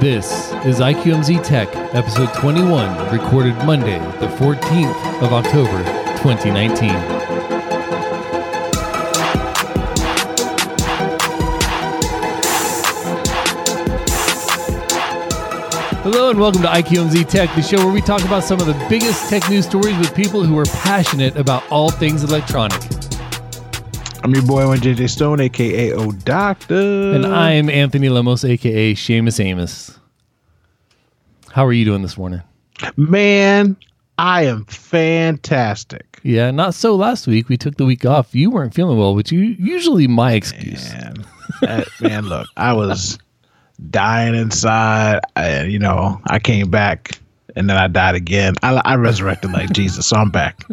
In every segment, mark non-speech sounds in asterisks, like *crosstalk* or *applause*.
This is IQMZ Tech, episode 21, recorded Monday, the 14th of October, 2019. Hello and welcome to IQMZ Tech, the show where we talk about some of the biggest tech news stories with people who are passionate about all things electronic. I'm your boy, one JJ Stone, aka O Doctor. And I'm Anthony Lemos, aka Seamus Amos. How are you doing this morning? Man, I am fantastic. Yeah, not so last week. We took the week off. You weren't feeling well, which you usually my excuse. Man, that- man, look, I was dying inside. I, you know, I came back and then I died again. I, I resurrected like Jesus, so I'm back,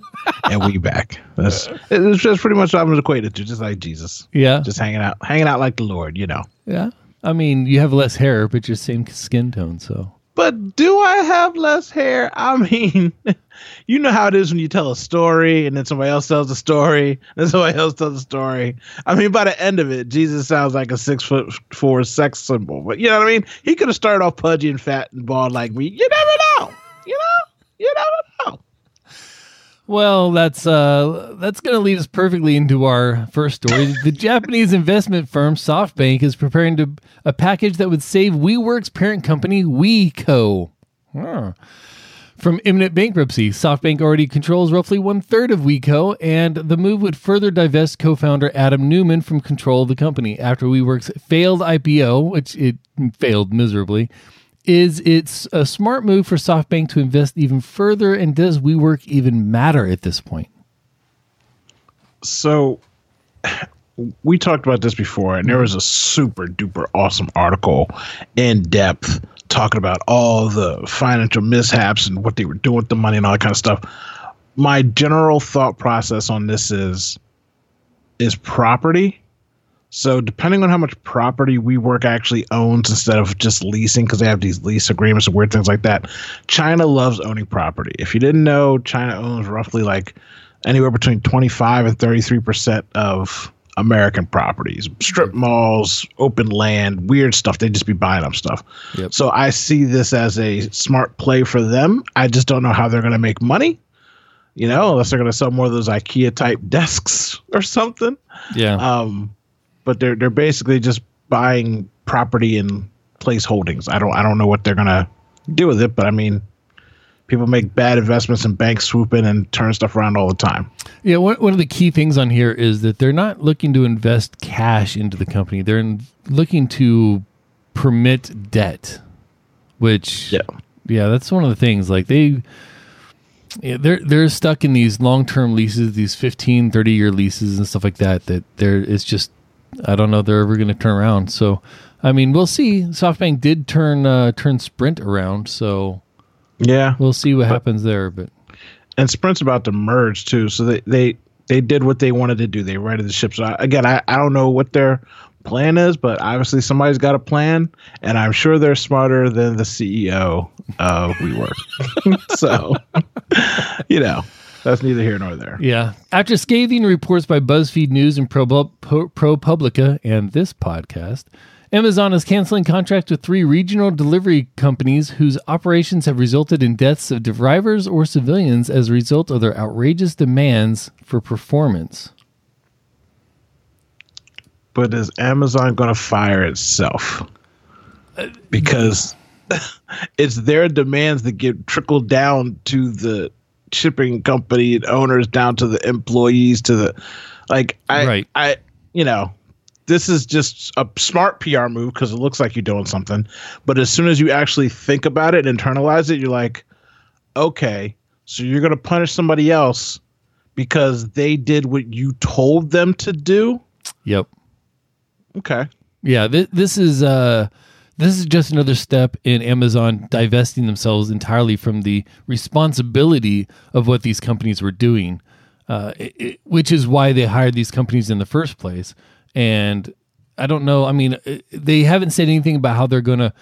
and we back. That's it's just pretty much what I'm equated to, just like Jesus, Yeah, just hanging out, hanging out like the Lord, you know. yeah. I mean, you have less hair, but you're same skin tone, so But do I have less hair? I mean, *laughs* you know how it is when you tell a story and then somebody else tells a story, and then somebody else tells a story. I mean, by the end of it, Jesus sounds like a six foot four sex symbol. But you know what I mean? He could have started off pudgy and fat and bald like me. You never know. You never know. Well, that's uh, that's going to lead us perfectly into our first story. *laughs* the Japanese investment firm SoftBank is preparing to a package that would save WeWork's parent company WeCo Huh. from imminent bankruptcy. SoftBank already controls roughly one third of WeCo, and the move would further divest co-founder Adam Neumann from control of the company after WeWork's failed IPO, which it failed miserably. Is it's a smart move for SoftBank to invest even further, and does WeWork even matter at this point? So *sighs* we talked about this before, and there mm-hmm. was a super duper awesome article in depth talking about all the financial mishaps and what they were doing with the money and all that kind of stuff. My general thought process on this is is property. So depending on how much property WeWork actually owns instead of just leasing, because they have these lease agreements and weird things like that, China loves owning property. If you didn't know, China owns roughly like anywhere between 25 and 33 percent of American properties, strip malls, open land, weird stuff. They just be buying up stuff. Yep. So I see this as a smart play for them. I just don't know how they're going to make money. You know, unless they're going to sell more of those IKEA type desks or something. Yeah. Um, but they're they're basically just buying property and place holdings. I don't I don't know what they're going to do with it, but I mean, people make bad investments and banks swoop in and turn stuff around all the time. Yeah, one, one of the key things on here is that they're not looking to invest cash into the company. They're in, looking to permit debt, which Yeah. yeah, that's one of the things. Like they, yeah, they're they're stuck in these long term leases, these 15, 30 year leases and stuff like that. That there it's just I don't know they're ever going to turn around. So I mean, we'll see. SoftBank did turn uh, turn Sprint around, so Yeah. we'll see what happens there. But and Sprint's about to merge too. So they they they did what they wanted to do. They righted the ship. So I, again, I, I don't know what their plan is, but obviously somebody's got a plan, and I'm sure they're smarter than the CEO of WeWork. *laughs* so *laughs* you know, that's neither here nor there. Yeah. After scathing reports by BuzzFeed News and Pro- Pro- ProPublica and this podcast, Amazon is canceling contracts with three regional delivery companies whose operations have resulted in deaths of drivers or civilians as a result of their outrageous demands for performance. But is Amazon going to fire itself? Uh, because *laughs* it's their demands that get trickled down to the shipping company and owners, down to the employees, to the like. I, Right. I, you know, this is just a smart PR move because it looks like you're doing something. But as soon as you actually think about it, and internalize it, you're like, okay, so you're going to punish somebody else because they did what you told them to do. Yep. Okay. Yeah, th- this is uh this is just another step in Amazon divesting themselves entirely from the responsibility of what these companies were doing, uh, it, it- which is why they hired these companies in the first place. And I don't know. I mean, uh, they haven't said anything about how they're going to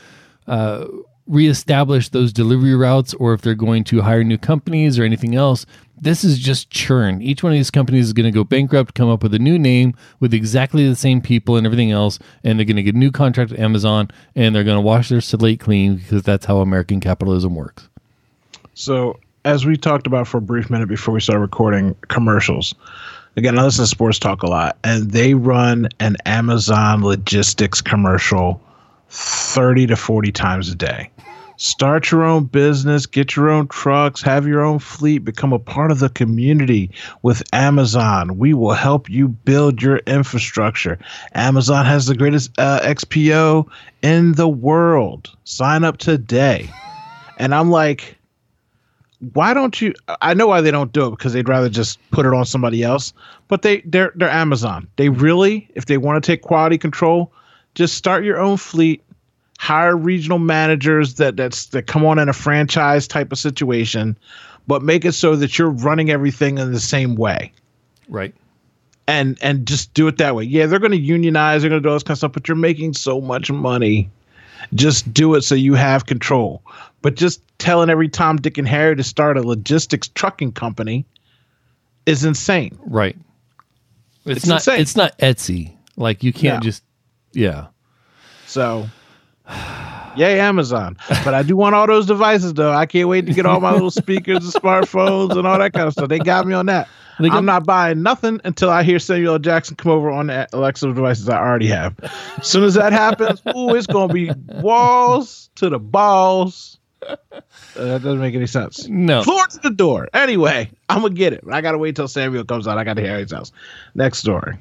uh, reestablish those delivery routes or if they're going to hire new companies or anything else. This is just churn. Each one of these companies is going to go bankrupt, come up with a new name with exactly the same people and everything else, and they're going to get a new contract with Amazon and they're going to wash their slate clean because that's how American capitalism works. So, as we talked about for a brief minute before we started recording commercials, again, I listen to sports talk a lot, and they run an Amazon logistics commercial 30 to 40 times a day. Start your own business, get your own trucks, have your own fleet, become a part of the community with Amazon. We will help you build your infrastructure. Amazon has the greatest uh, XPO in the world. Sign up today. And I'm like, why don't you I know why they don't do it because they'd rather just put it on somebody else, but they they're they're Amazon. They really if they want to take quality control, just start your own fleet, hire regional managers that that's that come on in a franchise type of situation, but make it so that you're running everything in the same way. Right. And and just do it that way. Yeah, they're going to unionize, they're going to do all this kind of stuff, but you're making so much money. Just do it so you have control. But just telling every Tom, Dick, and Harry to start a logistics trucking company is insane. Right. It's, It's not insane. it's not Etsy. Like you can't No. just yeah. So, yay, Amazon. But I do want all those devices, though. I can't wait to get all my little speakers and smartphones and all that kind of stuff. They got me on that. Got- I'm not buying nothing until I hear Samuel Jackson come over on the Alexa devices I already have. As soon as that happens, ooh, it's going to be walls to the balls. Uh, that doesn't make any sense. No. Floor to the door. Anyway, I'm going to get it. But I got to wait till Samuel comes out. I got to hear his house. Next story.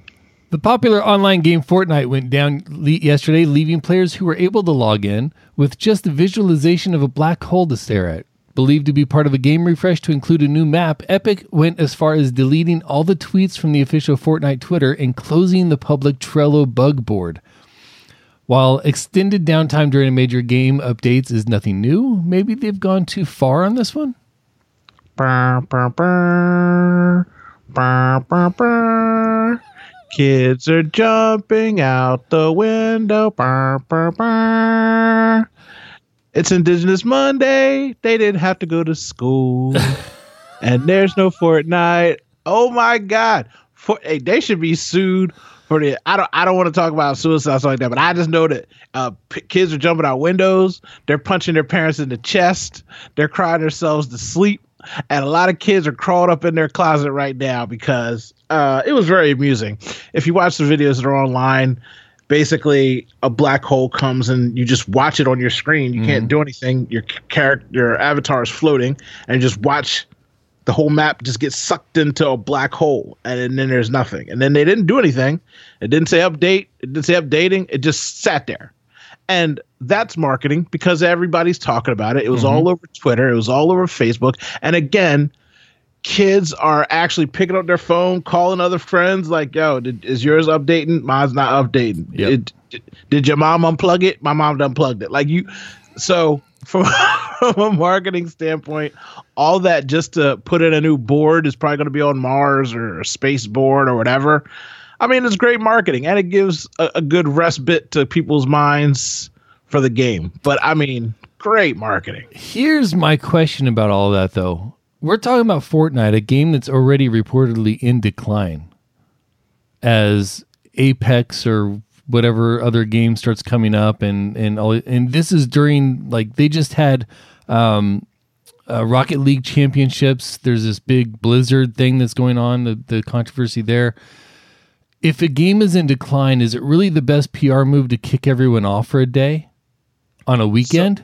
The popular online game Fortnite went down le- yesterday, leaving players who were able to log in with just the visualization of a black hole to stare at. Believed to be part of a game refresh to include a new map, Epic went as far as deleting all the tweets from the official Fortnite Twitter and closing the public Trello bug board. While extended downtime during major game updates is nothing new, maybe they've gone too far on this one? Brr, brr, brr. Kids are jumping out the window. Brr, brr, brr. It's Indigenous Monday. They didn't have to go to school. *laughs* and there's no Fortnite. Oh my God. For, hey, they should be sued for the. I don't. I don't want to talk about suicide like that, but I just know that uh, p- kids are jumping out windows. They're punching their parents in the chest. They're crying themselves to sleep, and a lot of kids are crawled up in their closet right now because uh, it was very amusing. If you watch the videos that are online, basically a black hole comes and you just watch it on your screen. You can't do anything. Your character, your avatar is floating, and just watch the whole map just gets sucked into a black hole and then there's nothing and then they didn't do anything it didn't say update it didn't say updating it just sat there and that's marketing because everybody's talking about it. It was all mm-hmm. over twitter. It was all over facebook. And again kids are actually picking up their phone calling other friends like yo did, is yours updating? Mine's not updating. Yep. It- did, did your mom unplug it? My mom unplugged it. Like you so *laughs* from, from a marketing standpoint all that just to put in a new board is probably going to be on Mars or a space board or whatever. I mean, it's great marketing and it gives a, a good respite to people's minds for the game. But I mean, great marketing. Here's my question about all that, though. We're talking about Fortnite, a game that's already reportedly in decline as Apex or whatever other game starts coming up, and and all. And this is during like they just had um, uh, Rocket League championships. There's this big Blizzard thing that's going on. The the controversy there. If a game is in decline, is it really the best PR move to kick everyone off for a day on a weekend?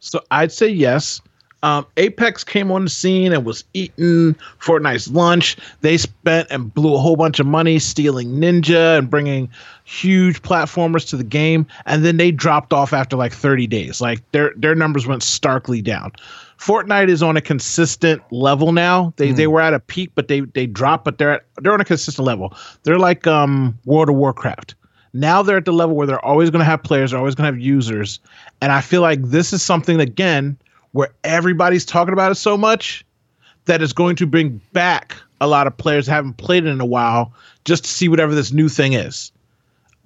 So I'd say yes. Um, Apex came on the scene and was eating Fortnite's lunch. They spent and blew a whole bunch of money stealing Ninja and bringing huge platformers to the game, and then they dropped off after like 30 days. Like their their numbers went starkly down. Fortnite is on a consistent level now. They they were at a peak, but they they dropped, but they're at, they're on a consistent level. They're like um World of Warcraft. Now they're at the level where they're always going to have players, they're always going to have users, and I feel like this is something again where everybody's talking about it so much that it's going to bring back a lot of players that haven't played it in a while just to see whatever this new thing is.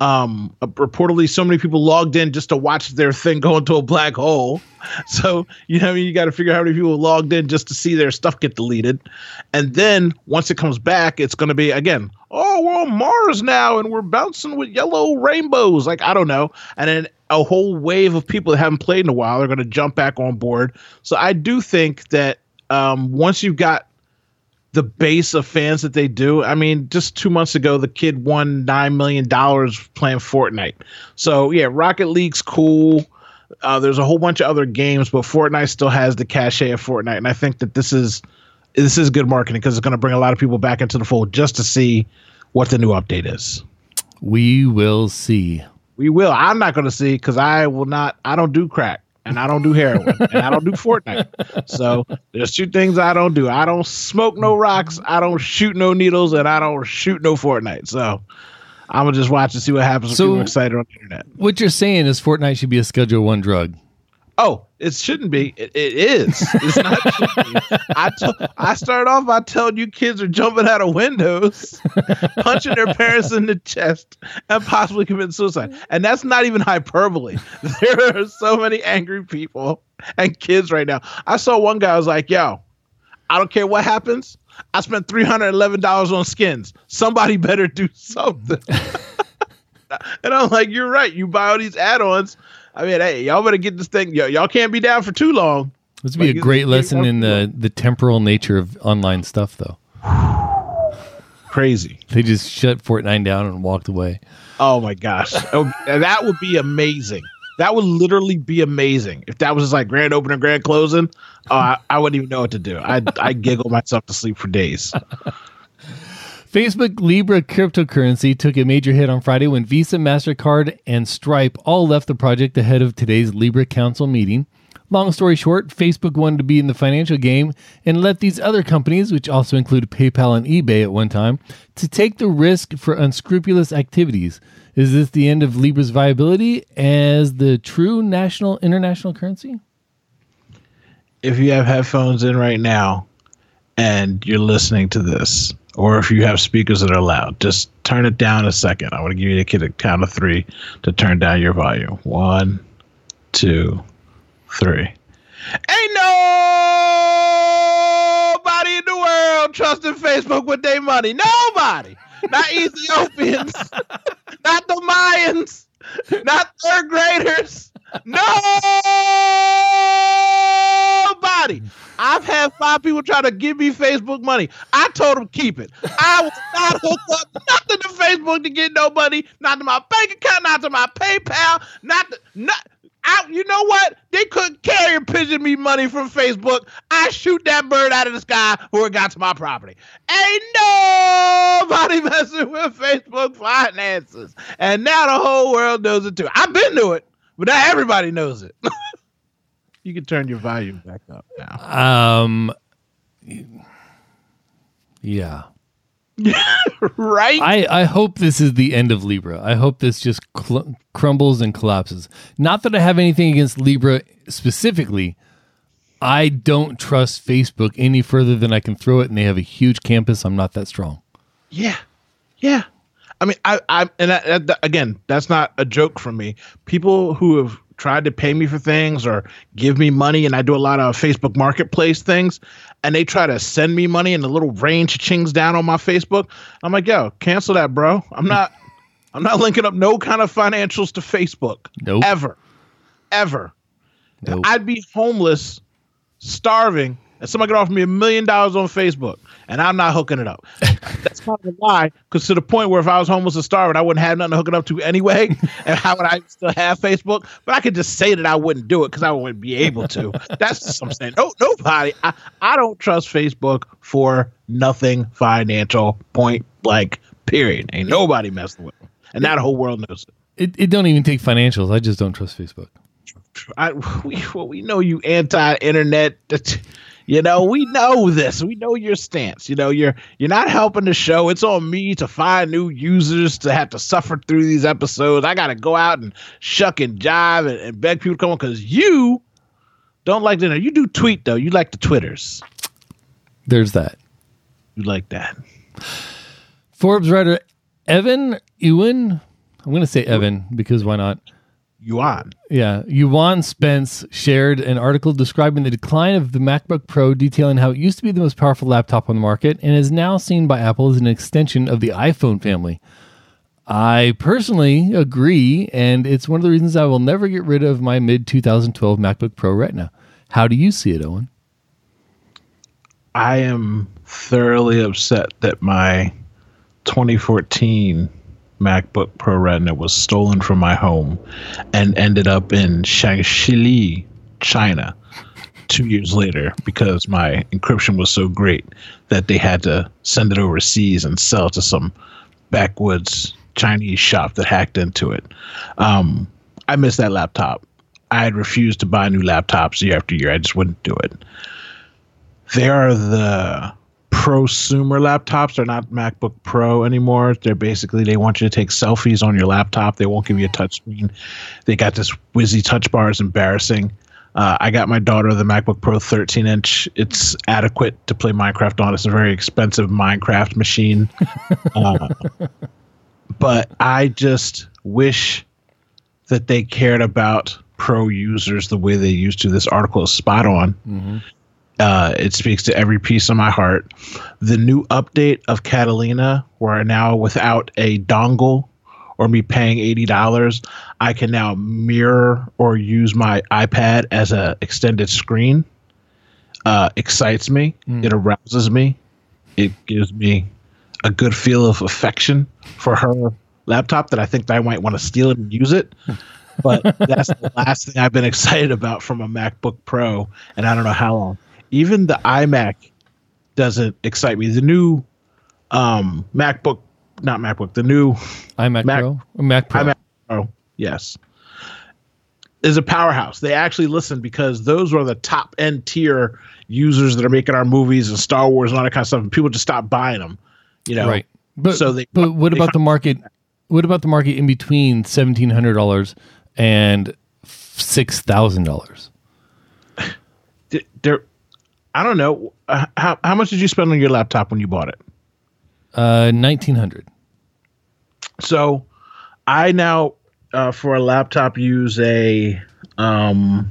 Um, uh, reportedly, so many people logged in just to watch their thing go into a black hole. *laughs* So you know, you got to figure out how many people logged in just to see their stuff get deleted, and then once it comes back, it's going to be again. Oh, we're on Mars now, and we're bouncing with yellow rainbows. Like I don't know, and then a whole wave of people that haven't played in a while are going to jump back on board. So I do think that um, once you've got the base of fans that they do. I mean, just two months ago, the kid won nine million dollars playing Fortnite. So yeah, Rocket League's cool. Uh, there's a whole bunch of other games, but Fortnite still has the cachet of Fortnite, and I think that this is this is good marketing because it's going to bring a lot of people back into the fold just to see what the new update is. We will see. We will. I'm not going to see because I will not. I don't do crack and I don't do heroin and I don't do Fortnite. So there's two things I don't do. I don't smoke no rocks, I don't shoot no needles, and I don't shoot no Fortnite. So I'm gonna just watch and see what happens. So, excited on the internet. What you're saying is Fortnite should be a Schedule One drug. Oh, it shouldn't be. it, it is. It's not. I t- I start off by telling you kids are jumping out of windows, *laughs* punching their parents in the chest, and possibly committing suicide. And that's not even hyperbole. *laughs* There are so many angry people and kids right now. I saw one guy was like, "Yo, I don't care what happens. I spent three hundred eleven dollars on skins. Somebody better do something." *laughs* and I'm like, "You're right. You buy all these add-ons." I mean, hey, y'all better get this thing. Y- y'all can't be down for too long. This would be a great lesson in the the temporal nature of online stuff, though. Crazy. They just shut Fortnite down and walked away. Oh my gosh, *laughs* oh, that would be amazing. That would literally be amazing if that was just like grand opening, grand closing. Uh, I, I wouldn't even know what to do. I I giggle myself to sleep for days. Facebook Libra cryptocurrency took a major hit on Friday when Visa, MasterCard, and Stripe all left the project ahead of today's Libra Council meeting. Long story short, Facebook wanted to be in the financial game and let these other companies, which also include PayPal and eBay at one time, to take the risk for unscrupulous activities. Is this the end of Libra's viability as the true national international currency? If you have headphones in right now and you're listening to this, or if you have speakers that are loud, just turn it down a second. I want to give you a kid a count of three to turn down your volume. One, two, three. Ain't nobody in the world trusting Facebook with their money. Nobody. Not Ethiopians. *laughs* not the Mayans. Not third graders. Nobody. I've had five people try to give me Facebook money. I told them keep it. I was not hooked up nothing to Facebook to get no money, not to my bank account, not to my PayPal, not to, not. I, you know what? They couldn't carry pigeon me money from Facebook. I shoot that bird out of the sky before it got to my property. Ain't nobody *laughs* messing with Facebook finances. And now the whole world knows it too. I've been to it, but not everybody knows it. *laughs* you can turn your volume back up now. Um, yeah. *laughs* right? I, I hope this is the end of Libra. I hope this just cl- crumbles and collapses. Not that I have anything against Libra specifically. I don't trust Facebook any further than I can throw it, and they have a huge campus. I'm not that strong. Yeah, yeah. I mean, I, I, and I, I, again, that's not a joke from me. People who have tried to pay me for things or give me money, and I do a lot of Facebook Marketplace things and they try to send me money and the little rain chings down on my Facebook, I'm like, yo, cancel that, bro. I'm not *laughs* I'm not linking up no kind of financials to Facebook. Nope. Ever. Ever. Nope. I'd be homeless, starving, and somebody could offer me a million dollars on Facebook, and I'm not hooking it up. *laughs* That's kind of a lie, because to the point where if I was homeless and starving, I wouldn't have nothing to hook it up to anyway. *laughs* and how would I still have Facebook? But I could just say that I wouldn't do it because I wouldn't be able to. *laughs* That's just what I'm saying. No, nobody. I, I don't trust Facebook for nothing financial. Point blank. Period. Ain't nobody messing with them, and now the whole world knows it. It, it don't even take financials. I just don't trust Facebook. I, we, well, we know you anti-internet. You know, we know this. We know your stance. You know, you're you're not helping the show. It's on me to find new users to have to suffer through these episodes. I got to go out and shuck and jive and, and beg people to come on because you don't like dinner. You do tweet though. You like the twitters. There's that. You like that. Forbes writer Evan Ewan I'm going to say Evan because why not? Ewan. Yeah. Ewan Spence shared an article describing the decline of the MacBook Pro, detailing how it used to be the most powerful laptop on the market and is now seen by Apple as an extension of the iPhone family. I personally agree, and it's one of the reasons I will never get rid of my mid 2012 MacBook Pro Retina. How do you see it, Owen? I am thoroughly upset that my 2014 MacBook Pro Retina was stolen from my home and ended up in Shangxili, China, two years later because my encryption was so great that they had to send it overseas and sell to some backwoods Chinese shop that hacked into it. Um, I miss that laptop. I had refused to buy new laptops year after year. I just wouldn't do it. They are the prosumer laptops. They're not MacBook Pro anymore. They're basically they want you to take selfies on your laptop. They won't give you a touchscreen. They got this whizzy touch bar. It's embarrassing. Uh, I got my daughter the MacBook Pro 13 inch. It's adequate to play Minecraft on. It's a very expensive Minecraft machine. *laughs* uh, but I just wish that they cared about pro users the way they used to. This article is spot on. Mm-hmm. Uh, it speaks to every piece of my heart. The new update of Catalina, where now without a dongle or me paying eighty dollars, I can now mirror or use my iPad as a extended screen. Uh, excites me. Mm. It arouses me. It gives me a good feel of affection for her laptop that I think I might want to steal it and use it. *laughs* But that's the last thing I've been excited about from a MacBook Pro, and I don't know how long. Even the iMac doesn't excite me. The new um, MacBook, not MacBook, the new iMac Mac, Pro, Mac Pro, iMac Pro, yes, is a powerhouse. They actually listen because those are the top end tier users that are making our movies and Star Wars and all that kind of stuff. And people just stop buying them, you know. Right. But so they, but what about the market? What about the market in between seventeen hundred dollars and six thousand dollars? There, I don't know. Uh, how how much did you spend on your laptop when you bought it? Uh, nineteen hundred. So, I now uh, for a laptop use a um,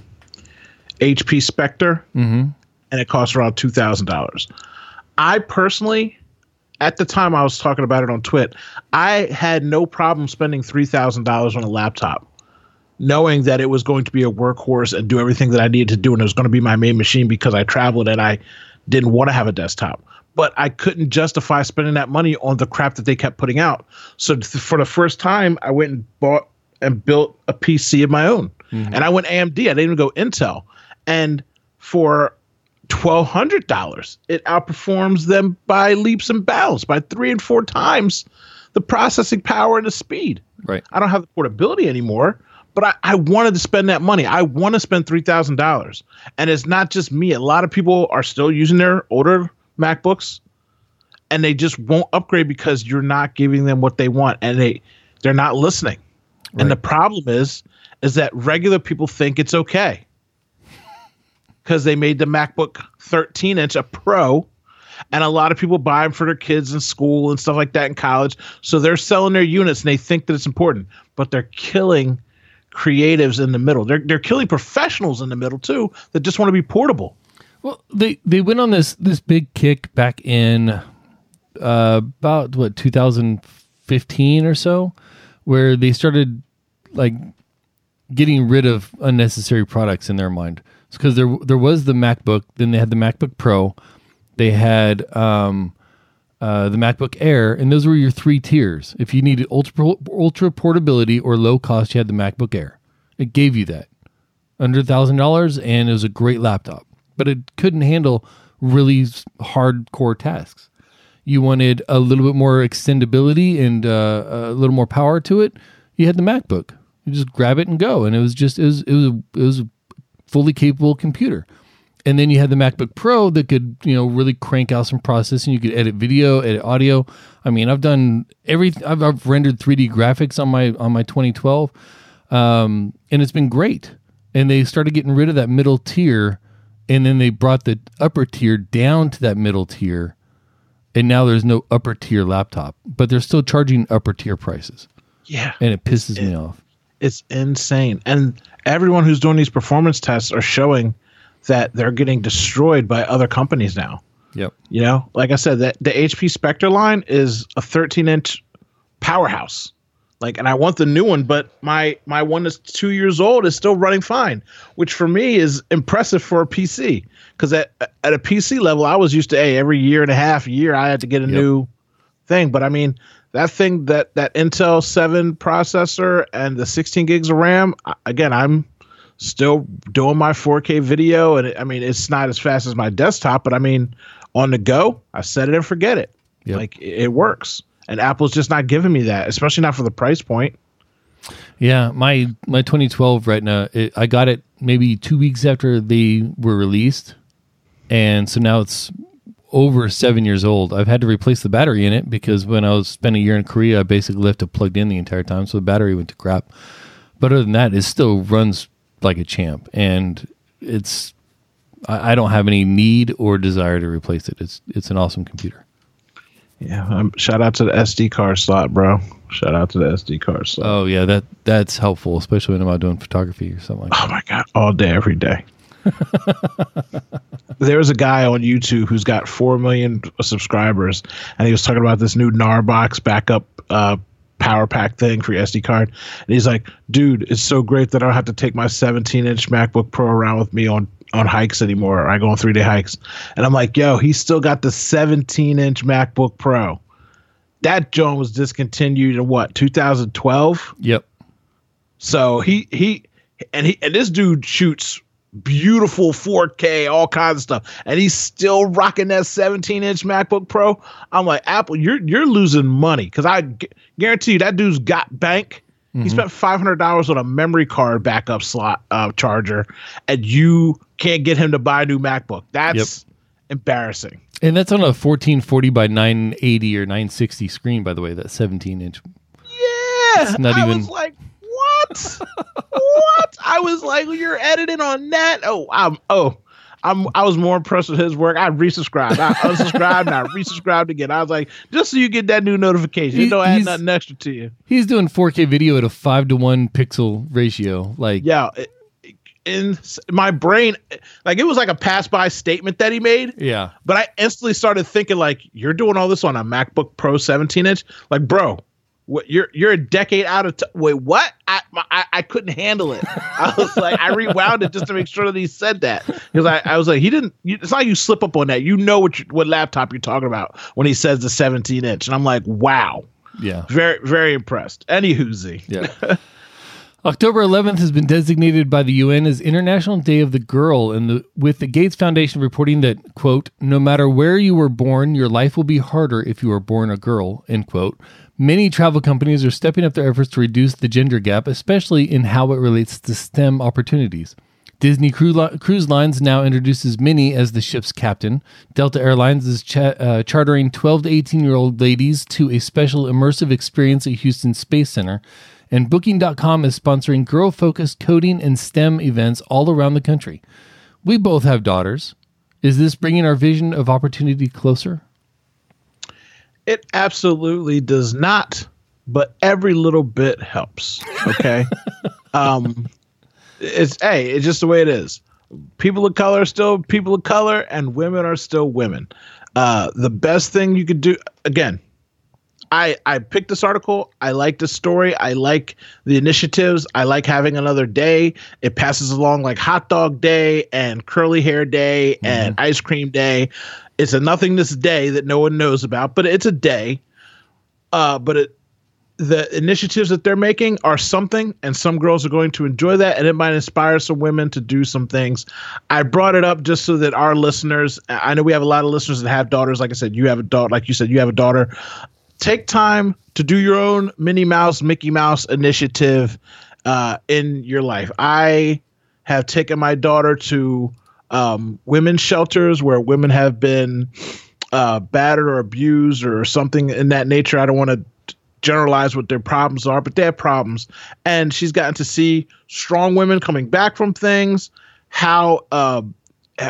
HP Spectre, mm-hmm. and it costs around two thousand dollars. I personally, at the time I was talking about it on Twit, I had no problem spending three thousand dollars on a laptop knowing that it was going to be a workhorse and do everything that I needed to do, and it was going to be my main machine because I traveled and I didn't want to have a desktop. But I couldn't justify spending that money on the crap that they kept putting out. So th- for the first time, I went and bought and built a PC of my own, mm-hmm. and I went AMD. I didn't even go Intel, and for twelve hundred dollars, it outperforms them by leaps and bounds, by three and four times the processing power and the speed. Right. I don't have the portability anymore, but I, I wanted to spend that money. I want to spend three thousand dollars, and it's not just me. A lot of people are still using their older MacBooks, and they just won't upgrade because you're not giving them what they want, and they they're not listening. Right. And the problem is, is that regular people think it's okay *laughs* because they made the MacBook 13 inch a Pro, and a lot of people buy them for their kids in school and stuff like that in college. So they're selling their units and they think that it's important, but they're killing creatives in the middle. They're they're killing professionals in the middle too that just want to be portable. Well, they they went on this this big kick back in uh, about what 2015 or so, where they started like getting rid of unnecessary products in their mind. Because there there was the MacBook, then they had the MacBook Pro, they had um, uh, the MacBook Air, and those were your three tiers. If you needed ultra ultra portability or low cost, you had the MacBook Air. It gave you that under thousand dollars, and it was a great laptop, but it couldn't handle really hardcore tasks. You wanted a little bit more extendability and uh, a little more power to it. You had the MacBook. You just grab it and go, and it was just it was it was it was a fully capable computer and then you had the MacBook Pro that could, you know, really crank out some processing. You could edit video, edit audio. I mean, I've done every, I've, I've rendered 3D graphics on my on my 2012, um, and it's been great. And they started getting rid of that middle tier, and then they brought the upper tier down to that middle tier, and now there's no upper tier laptop, but they're still charging upper tier prices. Yeah. and it pisses me off. It's insane. And everyone who's doing these performance tests are showing that they're getting destroyed by other companies now. Yep. You know, like I said, that the HP Spectre line is a 13 inch powerhouse. Like, and I want the new one, but my my one that's two years old is still running fine, which for me is impressive for a PC. Because at at a PC level, I was used to, hey, every year and a half, year, I had to get a Yep. new thing. But I mean, that thing that that Intel 7 processor and the 16 gigs of RAM, again, I'm still doing my 4K video, and it, I mean, it's not as fast as my desktop, but I mean, on the go, I set it and forget it. Yep. Like it, it works, and Apple's just not giving me that, especially not for the price point. Yeah, my my 2012 Retina, it, I got it maybe two weeks after they were released, and so now it's over seven years old. I've had to replace the battery in it because when I was spent a year in Korea, I basically left it plugged in the entire time, so the battery went to crap. But other than that, it still runs like a champ, and it's I, I don't have any need or desire to replace it. It's it's an awesome computer. Yeah, um, shout out to the SD card slot, bro. Shout out to the SD card slot. Oh yeah, that that's helpful, especially when I'm out doing photography or something like that. Oh my god, all day, every day. *laughs* There's a guy on YouTube who's got four million subscribers, and he was talking about this new Gnarbox backup uh, power pack thing for your SD card. And he's like, "Dude, it's so great that I don't have to take my 17 inch MacBook Pro around with me on on hikes anymore. I go on three day hikes." And I'm like, "Yo, he's still got the 17 inch MacBook Pro. That Joan was discontinued in what 2012." Yep. So he he and he and this dude shoots beautiful 4K, all kinds of stuff, and he's still rocking that 17 inch MacBook Pro. I'm like, Apple, you're you're losing money because I gu- guarantee you that dude's got bank. He spent five hundred dollars on a memory card backup slot uh, charger, and you can't get him to buy a new MacBook. That's embarrassing. And that's on a 1440 by 980 or 960 screen, by the way, that 17 inch. Yeah, it's not I even- was like, what? *laughs* Like, you're editing on that? Oh, I'm oh. I'm, I was more impressed with his work. I resubscribed. I unsubscribed and I *laughs* resubscribed again. I was like, just so you get that new notification. He- It don't add nothing extra to you. He's doing 4K video at a 5 to 1 pixel ratio. Like, Yeah. it- in my brain, like it was like a pass by statement that he made. yeah. But I instantly started thinking like, you're doing all this on a MacBook Pro 17 inch, like, bro, what you're you're a decade out of t- wait, what? I, my, I I couldn't handle it. I was like, I rewound it just to make sure that he said that because I, I was like, he didn't. You, it's not like you slip up on that. You know what you, what laptop you're talking about when he says the 17 inch, and I'm like, wow, Yeah. very very impressed. Any whoozy, Yeah. *laughs* October 11th has been designated by the UN as International Day of the Girl, and the, with the Gates Foundation reporting that, quote, no matter where you were born, your life will be harder if you are born a girl, end quote. Many travel companies are stepping up their efforts to reduce the gender gap, especially in how it relates to STEM opportunities. Disney Cruise Lines now introduces Minnie as the ship's captain. Delta Airlines is uh, chartering 12 to 18 year old ladies to a special immersive experience at Houston Space Center. And Booking.com is sponsoring girl focused coding and STEM events all around the country. We both have daughters. Is this bringing our vision of opportunity closer? It absolutely does not. But every little bit helps. Okay. *laughs* um, it's hey, it's just the way it is. People of color are still people of color, and women are still women. Uh, the best thing you could do again. I I picked this article. I like the story. I like the initiatives. I like having another day. It passes along like hot dog day and curly hair day and ice cream day. It's a nothingness day that no one knows about, but it's a day. Uh, but it the initiatives that they're making are something, and some girls are going to enjoy that, and it might inspire some women to do some things. I brought it up just so that our listeners, I know we have a lot of listeners that have daughters. Like I said, you have a daughter, like you said, you have a daughter. Take time to do your own Minnie Mouse, Mickey Mouse initiative uh, in your life. I have taken my daughter to um, women's shelters where women have been uh, battered or abused or something in that nature. I don't want to generalize what their problems are, but they have problems. And she's gotten to see strong women coming back from things, how uh,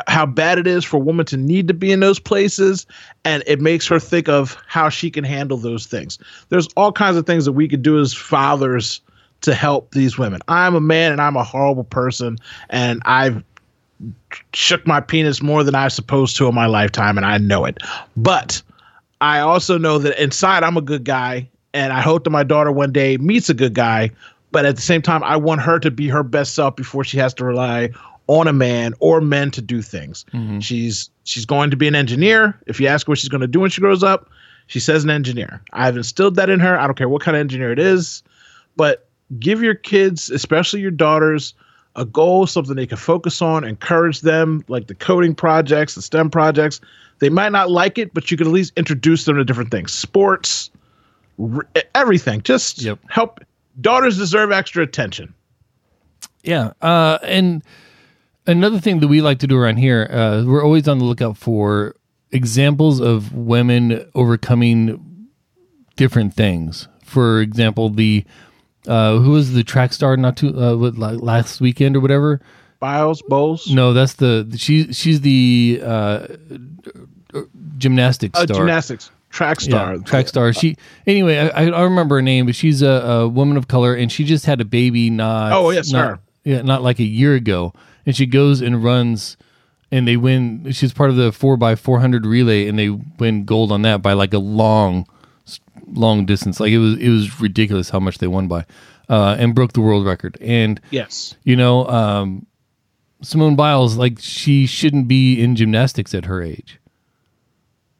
how bad it is for women to need to be in those places and it makes her think of how she can handle those things there's all kinds of things that we could do as fathers to help these women i'm a man and i'm a horrible person and i've shook my penis more than i'm supposed to in my lifetime and i know it but i also know that inside i'm a good guy and i hope that my daughter one day meets a good guy but at the same time i want her to be her best self before she has to rely on a man or men to do things. Mm-hmm. She's she's going to be an engineer. If you ask her what she's going to do when she grows up, she says an engineer. I've instilled that in her. I don't care what kind of engineer it is, but give your kids, especially your daughters, a goal, something they can focus on, encourage them, like the coding projects, the STEM projects. They might not like it, but you can at least introduce them to different things, sports, r- everything. Just yep. help. Daughters deserve extra attention. Yeah, uh, and another thing that we like to do around here, uh, we're always on the lookout for examples of women overcoming different things. For example, the uh, who was the track star not too uh, what, last weekend or whatever. Biles Bowles. No, that's the she. She's the uh, gymnastics uh, star. Gymnastics track star. Yeah, track star. She anyway. I, I remember her name, but she's a, a, woman of color, and she just had a baby. Not oh yes, not, her. Yeah, not like a year ago and she goes and runs and they win she's part of the 4 by 400 relay and they win gold on that by like a long long distance like it was it was ridiculous how much they won by uh, and broke the world record and yes you know um, simone biles like she shouldn't be in gymnastics at her age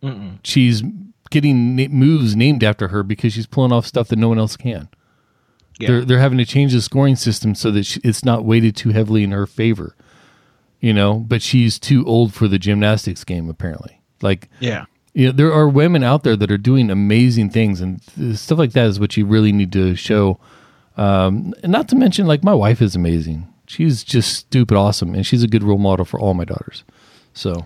Mm-mm. she's getting na- moves named after her because she's pulling off stuff that no one else can yeah. They're they're having to change the scoring system so that she, it's not weighted too heavily in her favor. You know, but she's too old for the gymnastics game apparently. Like yeah. Know, there are women out there that are doing amazing things and stuff like that is what you really need to show. Um, and not to mention like my wife is amazing. She's just stupid awesome and she's a good role model for all my daughters. So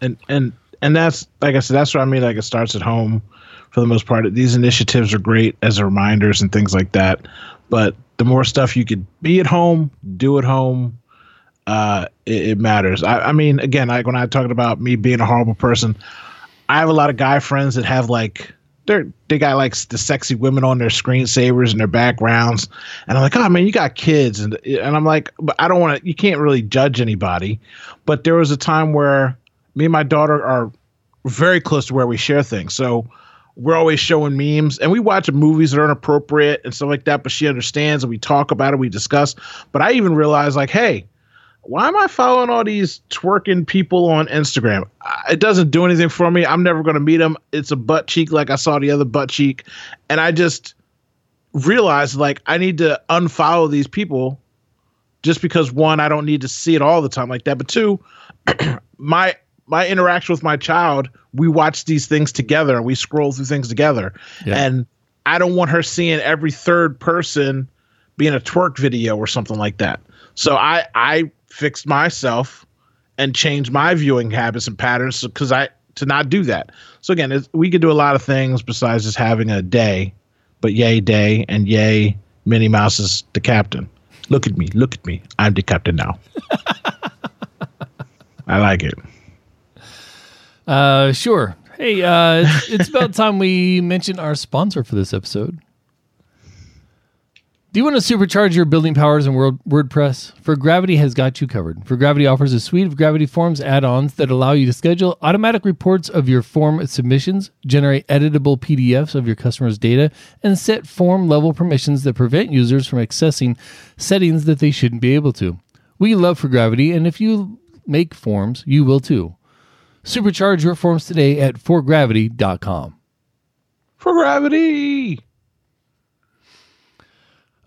and and and that's like I said, that's what I mean. Like it starts at home for the most part. These initiatives are great as reminders and things like that. But the more stuff you could be at home, do at home, uh, it, it, matters. I, I mean, again, like when I talked about me being a horrible person, I have a lot of guy friends that have like they're they got like the sexy women on their screensavers and their backgrounds, and I'm like, oh man, you got kids, and and I'm like, but I don't want to. You can't really judge anybody, but there was a time where me and my daughter are very close to where we share things, so we're always showing memes and we watch movies that are inappropriate and stuff like that, but she understands and we talk about it, we discuss. But I even realized, like, hey, why am I following all these twerking people on Instagram? It doesn't do anything for me. I'm never going to meet them. It's a butt cheek like I saw the other butt cheek. And I just realized, like, I need to unfollow these people just because, one, I don't need to see it all the time like that. But two, *clears throat* my my interaction with my child, we watch these things together and we scroll through things together. Yeah. And I don't want her seeing every third person being a twerk video or something like that. So I I fixed myself and changed my viewing habits and patterns because I to not do that. So again, we could do a lot of things besides just having a day, but yay day and yay Minnie Mouse is the captain. Look at me, look at me. I'm the captain now. *laughs* I like it. Uh, sure. Hey, uh, it's, it's about *laughs* time we mention our sponsor for this episode. Do you want to supercharge your building powers in WordPress? For Gravity has got you covered. For Gravity offers a suite of Gravity Forms add-ons that allow you to schedule automatic reports of your form submissions, generate editable PDFs of your customers' data, and set form level permissions that prevent users from accessing settings that they shouldn't be able to. We love For Gravity, and if you make forms, you will too. Supercharge your forms today at forgravity.com. For gravity.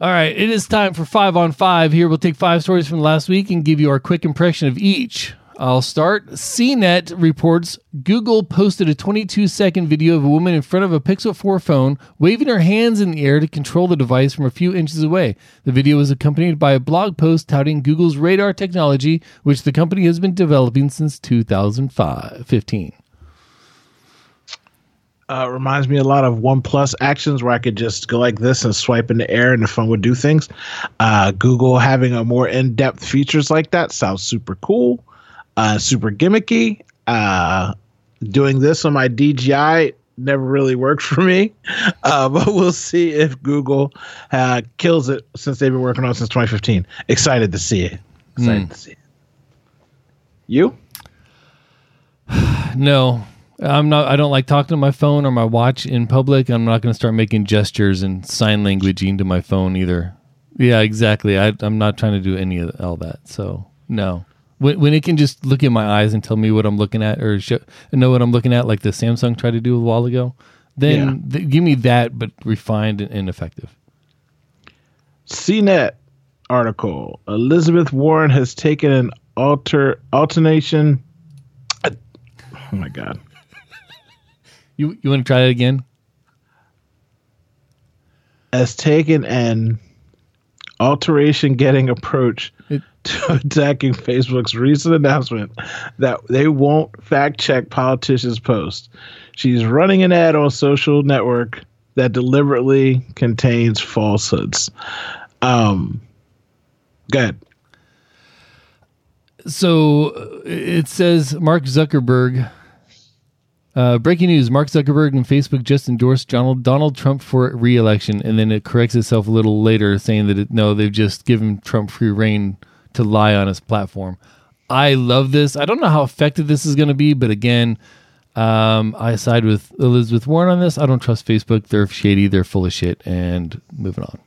All right, it is time for five on five. Here, we'll take five stories from last week and give you our quick impression of each. I'll start. CNET reports Google posted a 22 second video of a woman in front of a Pixel 4 phone waving her hands in the air to control the device from a few inches away. The video was accompanied by a blog post touting Google's radar technology, which the company has been developing since 2015. Uh, reminds me a lot of OnePlus actions where I could just go like this and swipe in the air and the phone would do things. Uh, Google having a more in depth features like that sounds super cool. uh, super gimmicky. Uh, doing this on my DJI never really worked *laughs* for me, uh, but we'll see if Google uh, kills it since they've been working on it since 2015. Excited to see it. Excited to see it. You? *sighs* No, I'm not. I don't like talking to my phone or my watch in public. I'm not going to start making gestures and sign language into my phone either. Yeah, exactly. I, I'm not trying to do any of all that. So no. When, when it can just look in my eyes and tell me what I'm looking at or show, know what I'm looking at, like the Samsung tried to do a while ago, then th- give me that, but refined and, and effective. CNET article. Elizabeth Warren has taken an alter alternation. Oh my god. You you want to try it again? Has taken an alteration getting approach It- to *laughs* attacking Facebook's recent announcement that they won't fact check politicians' posts. She's running an ad on social network that deliberately contains falsehoods. Um, go ahead. So it says Mark Zuckerberg. Uh, breaking news: Mark Zuckerberg and Facebook just endorsed Donald Donald Trump for re-election, and then it corrects itself a little later, saying that it, no, they've just given Trump free reign to lie on his platform. I love this. I don't know how effective this is going to be, but again, um, I side with Elizabeth Warren on this. I don't trust Facebook. They're shady. They're full of shit. And moving on.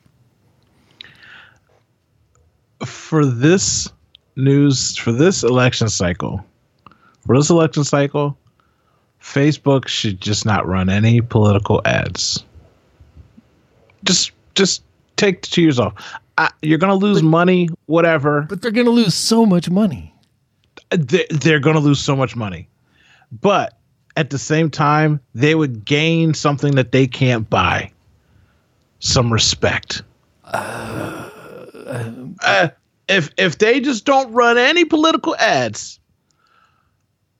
for this news for this election cycle for this election cycle facebook should just not run any political ads. Just just take the two years off. I, you're gonna lose money whatever. But they're going to lose so much money. they, they're gonna lose so much money. But at the same time they would gain something that they can't buy. Some respect. Uh, if if they just don't run any political ads,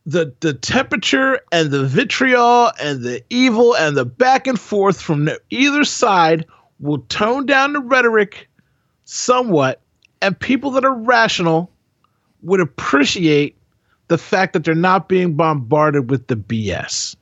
the the temperature and the vitriol and the evil and the back and forth from either side will tone down the rhetoric somewhat, and people that are rational would appreciate the fact that they're not being bombarded with the BS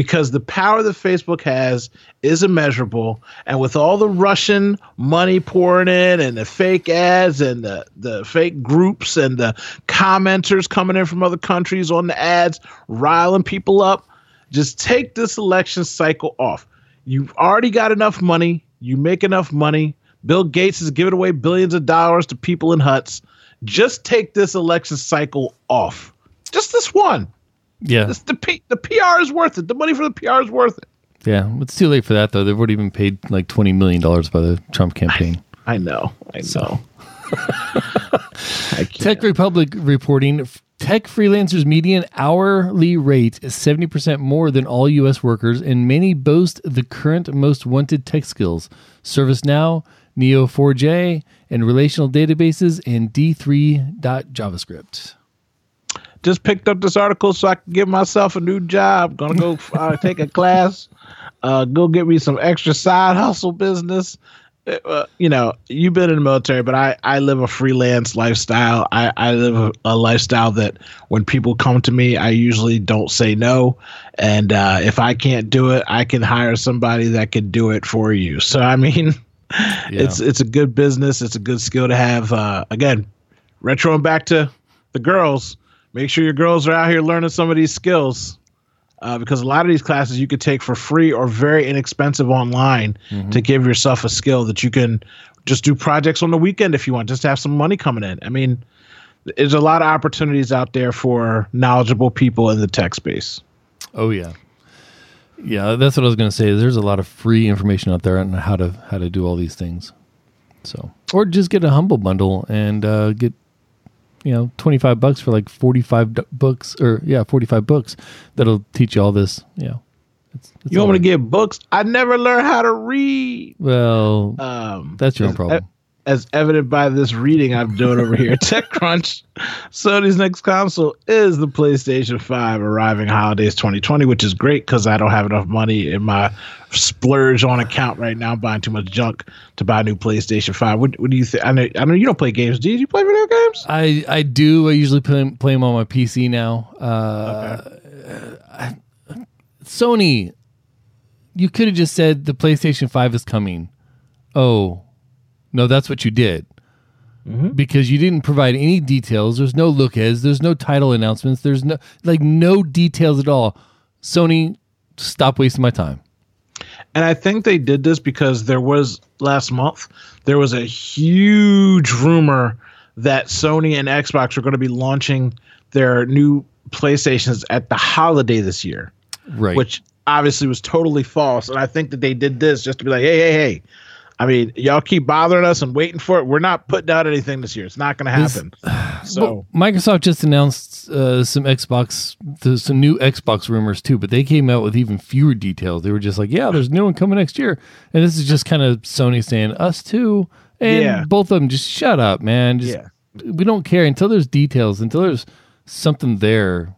because the power that Facebook has is immeasurable. And with all the Russian money pouring in and the fake ads and the, the fake groups and the commenters coming in from other countries on the ads, riling people up, just take this election cycle off. You've already got enough money. You make enough money. Bill Gates is giving away billions of dollars to people in huts. Just take this election cycle off. Just this one. Yeah. This, the P, the PR is worth it. The money for the PR is worth it. Yeah, it's too late for that though. They've already been paid like twenty million dollars by the Trump campaign. I know. I know. I. *laughs* TechRepublic reporting: Tech freelancers' median hourly rate is seventy percent more than all U.S. workers, and many boast the current most wanted tech skills: ServiceNow, Neo4j, and relational databases, and D3.JavaScript. Just picked up this article so I can give myself a new job. Gonna go uh, *laughs* take a class. Uh, go get me some extra side hustle business. Uh, you know, you've been in the military, but I, I live a freelance lifestyle. I, I live a, a lifestyle that when people come to me, I usually don't say no. And uh, if I can't do it, I can hire somebody that can do it for you. So I mean, *laughs* it's it's a good business. It's a good skill to have. Uh, again, retroing back to the girls. Make sure your girls are out here learning some of these skills. Uh, because a lot of these classes you could take for free or very inexpensive online to give yourself a skill that you can just do projects on the weekend if you want, just to have some money coming in. I mean, there's a lot of opportunities out there for knowledgeable people in the tech space. Oh yeah, yeah. That's what I was going to say. There's a lot of free information out there on how to how to do all these things. So, or just get a humble bundle and uh, get you know 25 bucks for like 45 books or yeah 45 books that'll teach you all this you know it's, it's You want me to get books? I never learned how to read. well Um, that's your own problem as evident by this reading I'm doing over here, *laughs* TechCrunch, Sony's next console is the PlayStation 5 arriving holidays 2020, which is great because I don't have enough money in my splurge on account right now, I'm buying too much junk to buy a new PlayStation 5. What, what do you think? I know, I know you don't play games. Do you, do you play video games? I, I do. I usually play, play them on my PC now. Uh, I- Sony, you could have just said the PlayStation 5 is coming. Oh, no, that's what you did. Mm-hmm. Because you didn't provide any details. There's no look as, there's no title announcements, there's no like no details at all. Sony, stop wasting my time. And I think they did this because there was last month there was a huge rumor that Sony and Xbox are going to be launching their new PlayStations at the holiday this year, Right. which obviously was totally false. And I think that they did this just to be like, hey, hey, hey. I mean, y'all keep bothering us and waiting for it. We're not putting out anything this year. It's not going to This- happen. *sighs* So Well, Microsoft just announced uh, some Xbox, some new Xbox rumors too, but they came out with even fewer details. They were just like, "Yeah, there's new one coming next year," and this is just kind of Sony saying, "Us too," and Yeah. both of them just shut up, man. Just, Yeah. we don't care until there's details, until there's something there.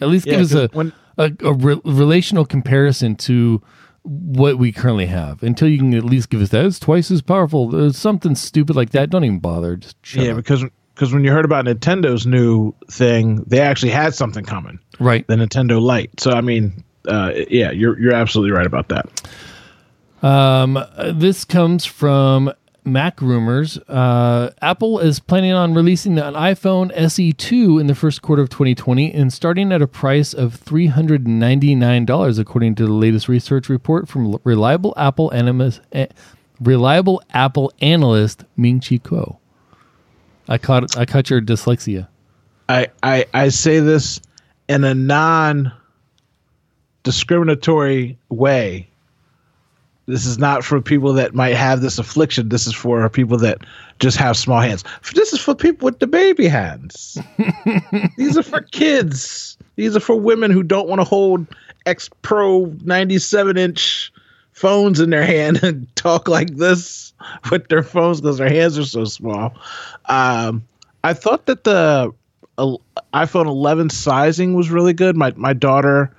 At least Yeah, give us a when- a, a re- relational comparison to what we currently have. Until you can at least give us that, it's twice as powerful. Something stupid like that. Don't even bother. Yeah, up. because because when you heard about Nintendo's new thing, they actually had something coming. right. the Nintendo Lite. So I mean, uh, yeah, you're you're absolutely right about that. Um, uh, this comes from MacRumors. Uh, Apple is planning on releasing an iPhone SE2 in the first quarter of 2020 and starting at a price of $399, according to the latest research report from reliable Apple animus, eh, reliable Apple analyst Ming Chi Kuo. I caught I caught your dyslexia. I I, I say this in a non discriminatory way. This is not for people that might have this affliction. This is for people that just have small hands. This is for people with the baby hands. *laughs* These are for kids. These are for women who don't want to hold X Pro 97 inch phones in their hand and *laughs* talk like this with their phones because their hands are so small. Um, I thought that the uh, iPhone 11 sizing was really good. My my daughter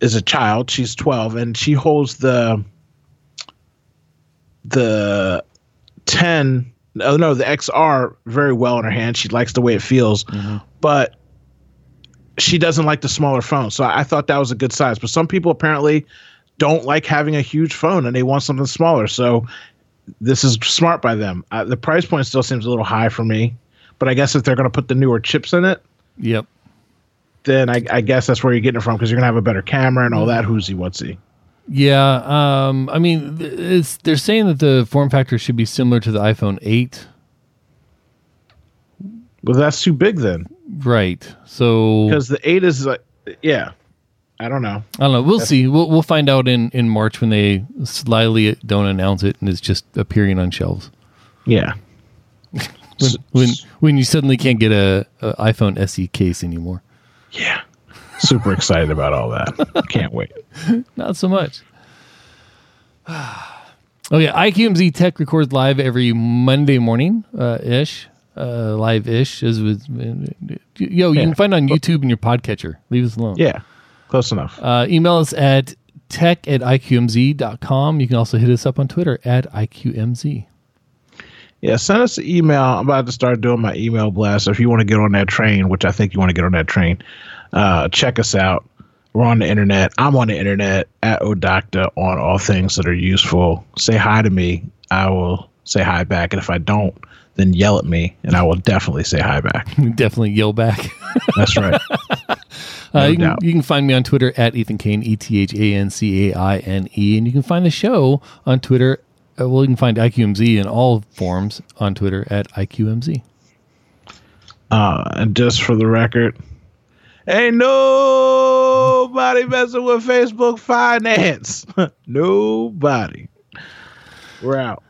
is a child; she's 12, and she holds the the 10. Oh no, the XR very well in her hand. She likes the way it feels, but she doesn't like the smaller phone. So I thought that was a good size. But some people apparently don't like having a huge phone and they want something smaller. So this is smart by them. Uh, the price point still seems a little high for me, but I guess if they're going to put the newer chips in it, Yep. then I, I guess that's where you're getting it from because you're going to have a better camera and all that whoozy whatsy. Yeah, um, I mean, it's, they're saying that the form factor should be similar to the iPhone 8. Well, that's too big then Right. So because the eight is like, yeah, I don't know. I don't know. We'll see. We'll we'll find out in in March when they slyly don't announce it and it's just appearing on shelves. Yeah. *laughs* When when, when you suddenly can't get a, a iPhone SE case anymore. Yeah. Super excited about all that. Can't wait. *laughs* Not so much. *sighs* Oh yeah, IQMZ Tech records live every Monday morning, uh, ish, uh, live ish. As with, yo, you Yeah. can find on YouTube and your podcatcher. Leave us alone. Yeah. Close enough. Uh, email us at tech at iqmz.com. You can also hit us up on Twitter at iqmz. Yeah, send us an email. I'm about to start doing my email blast. If you want to get on that train, which I think you want to get on that train, uh, check us out. We're on the internet. I'm on the internet at Odocta on all things that are useful. Say hi to me. I will say hi back. And if I don't, then yell at me and I will definitely say hi back. *laughs* Definitely yell back. *laughs* That's right. Uh, you, can, you can find me on Twitter at Ethan Caine, E T H A N C A I N E. And you can find the show on Twitter. Uh, well, you can find IQMZ in all forms on Twitter at IQMZ. Uh, and just for the record, ain't nobody messing with Facebook finance. *laughs* nobody. We're out.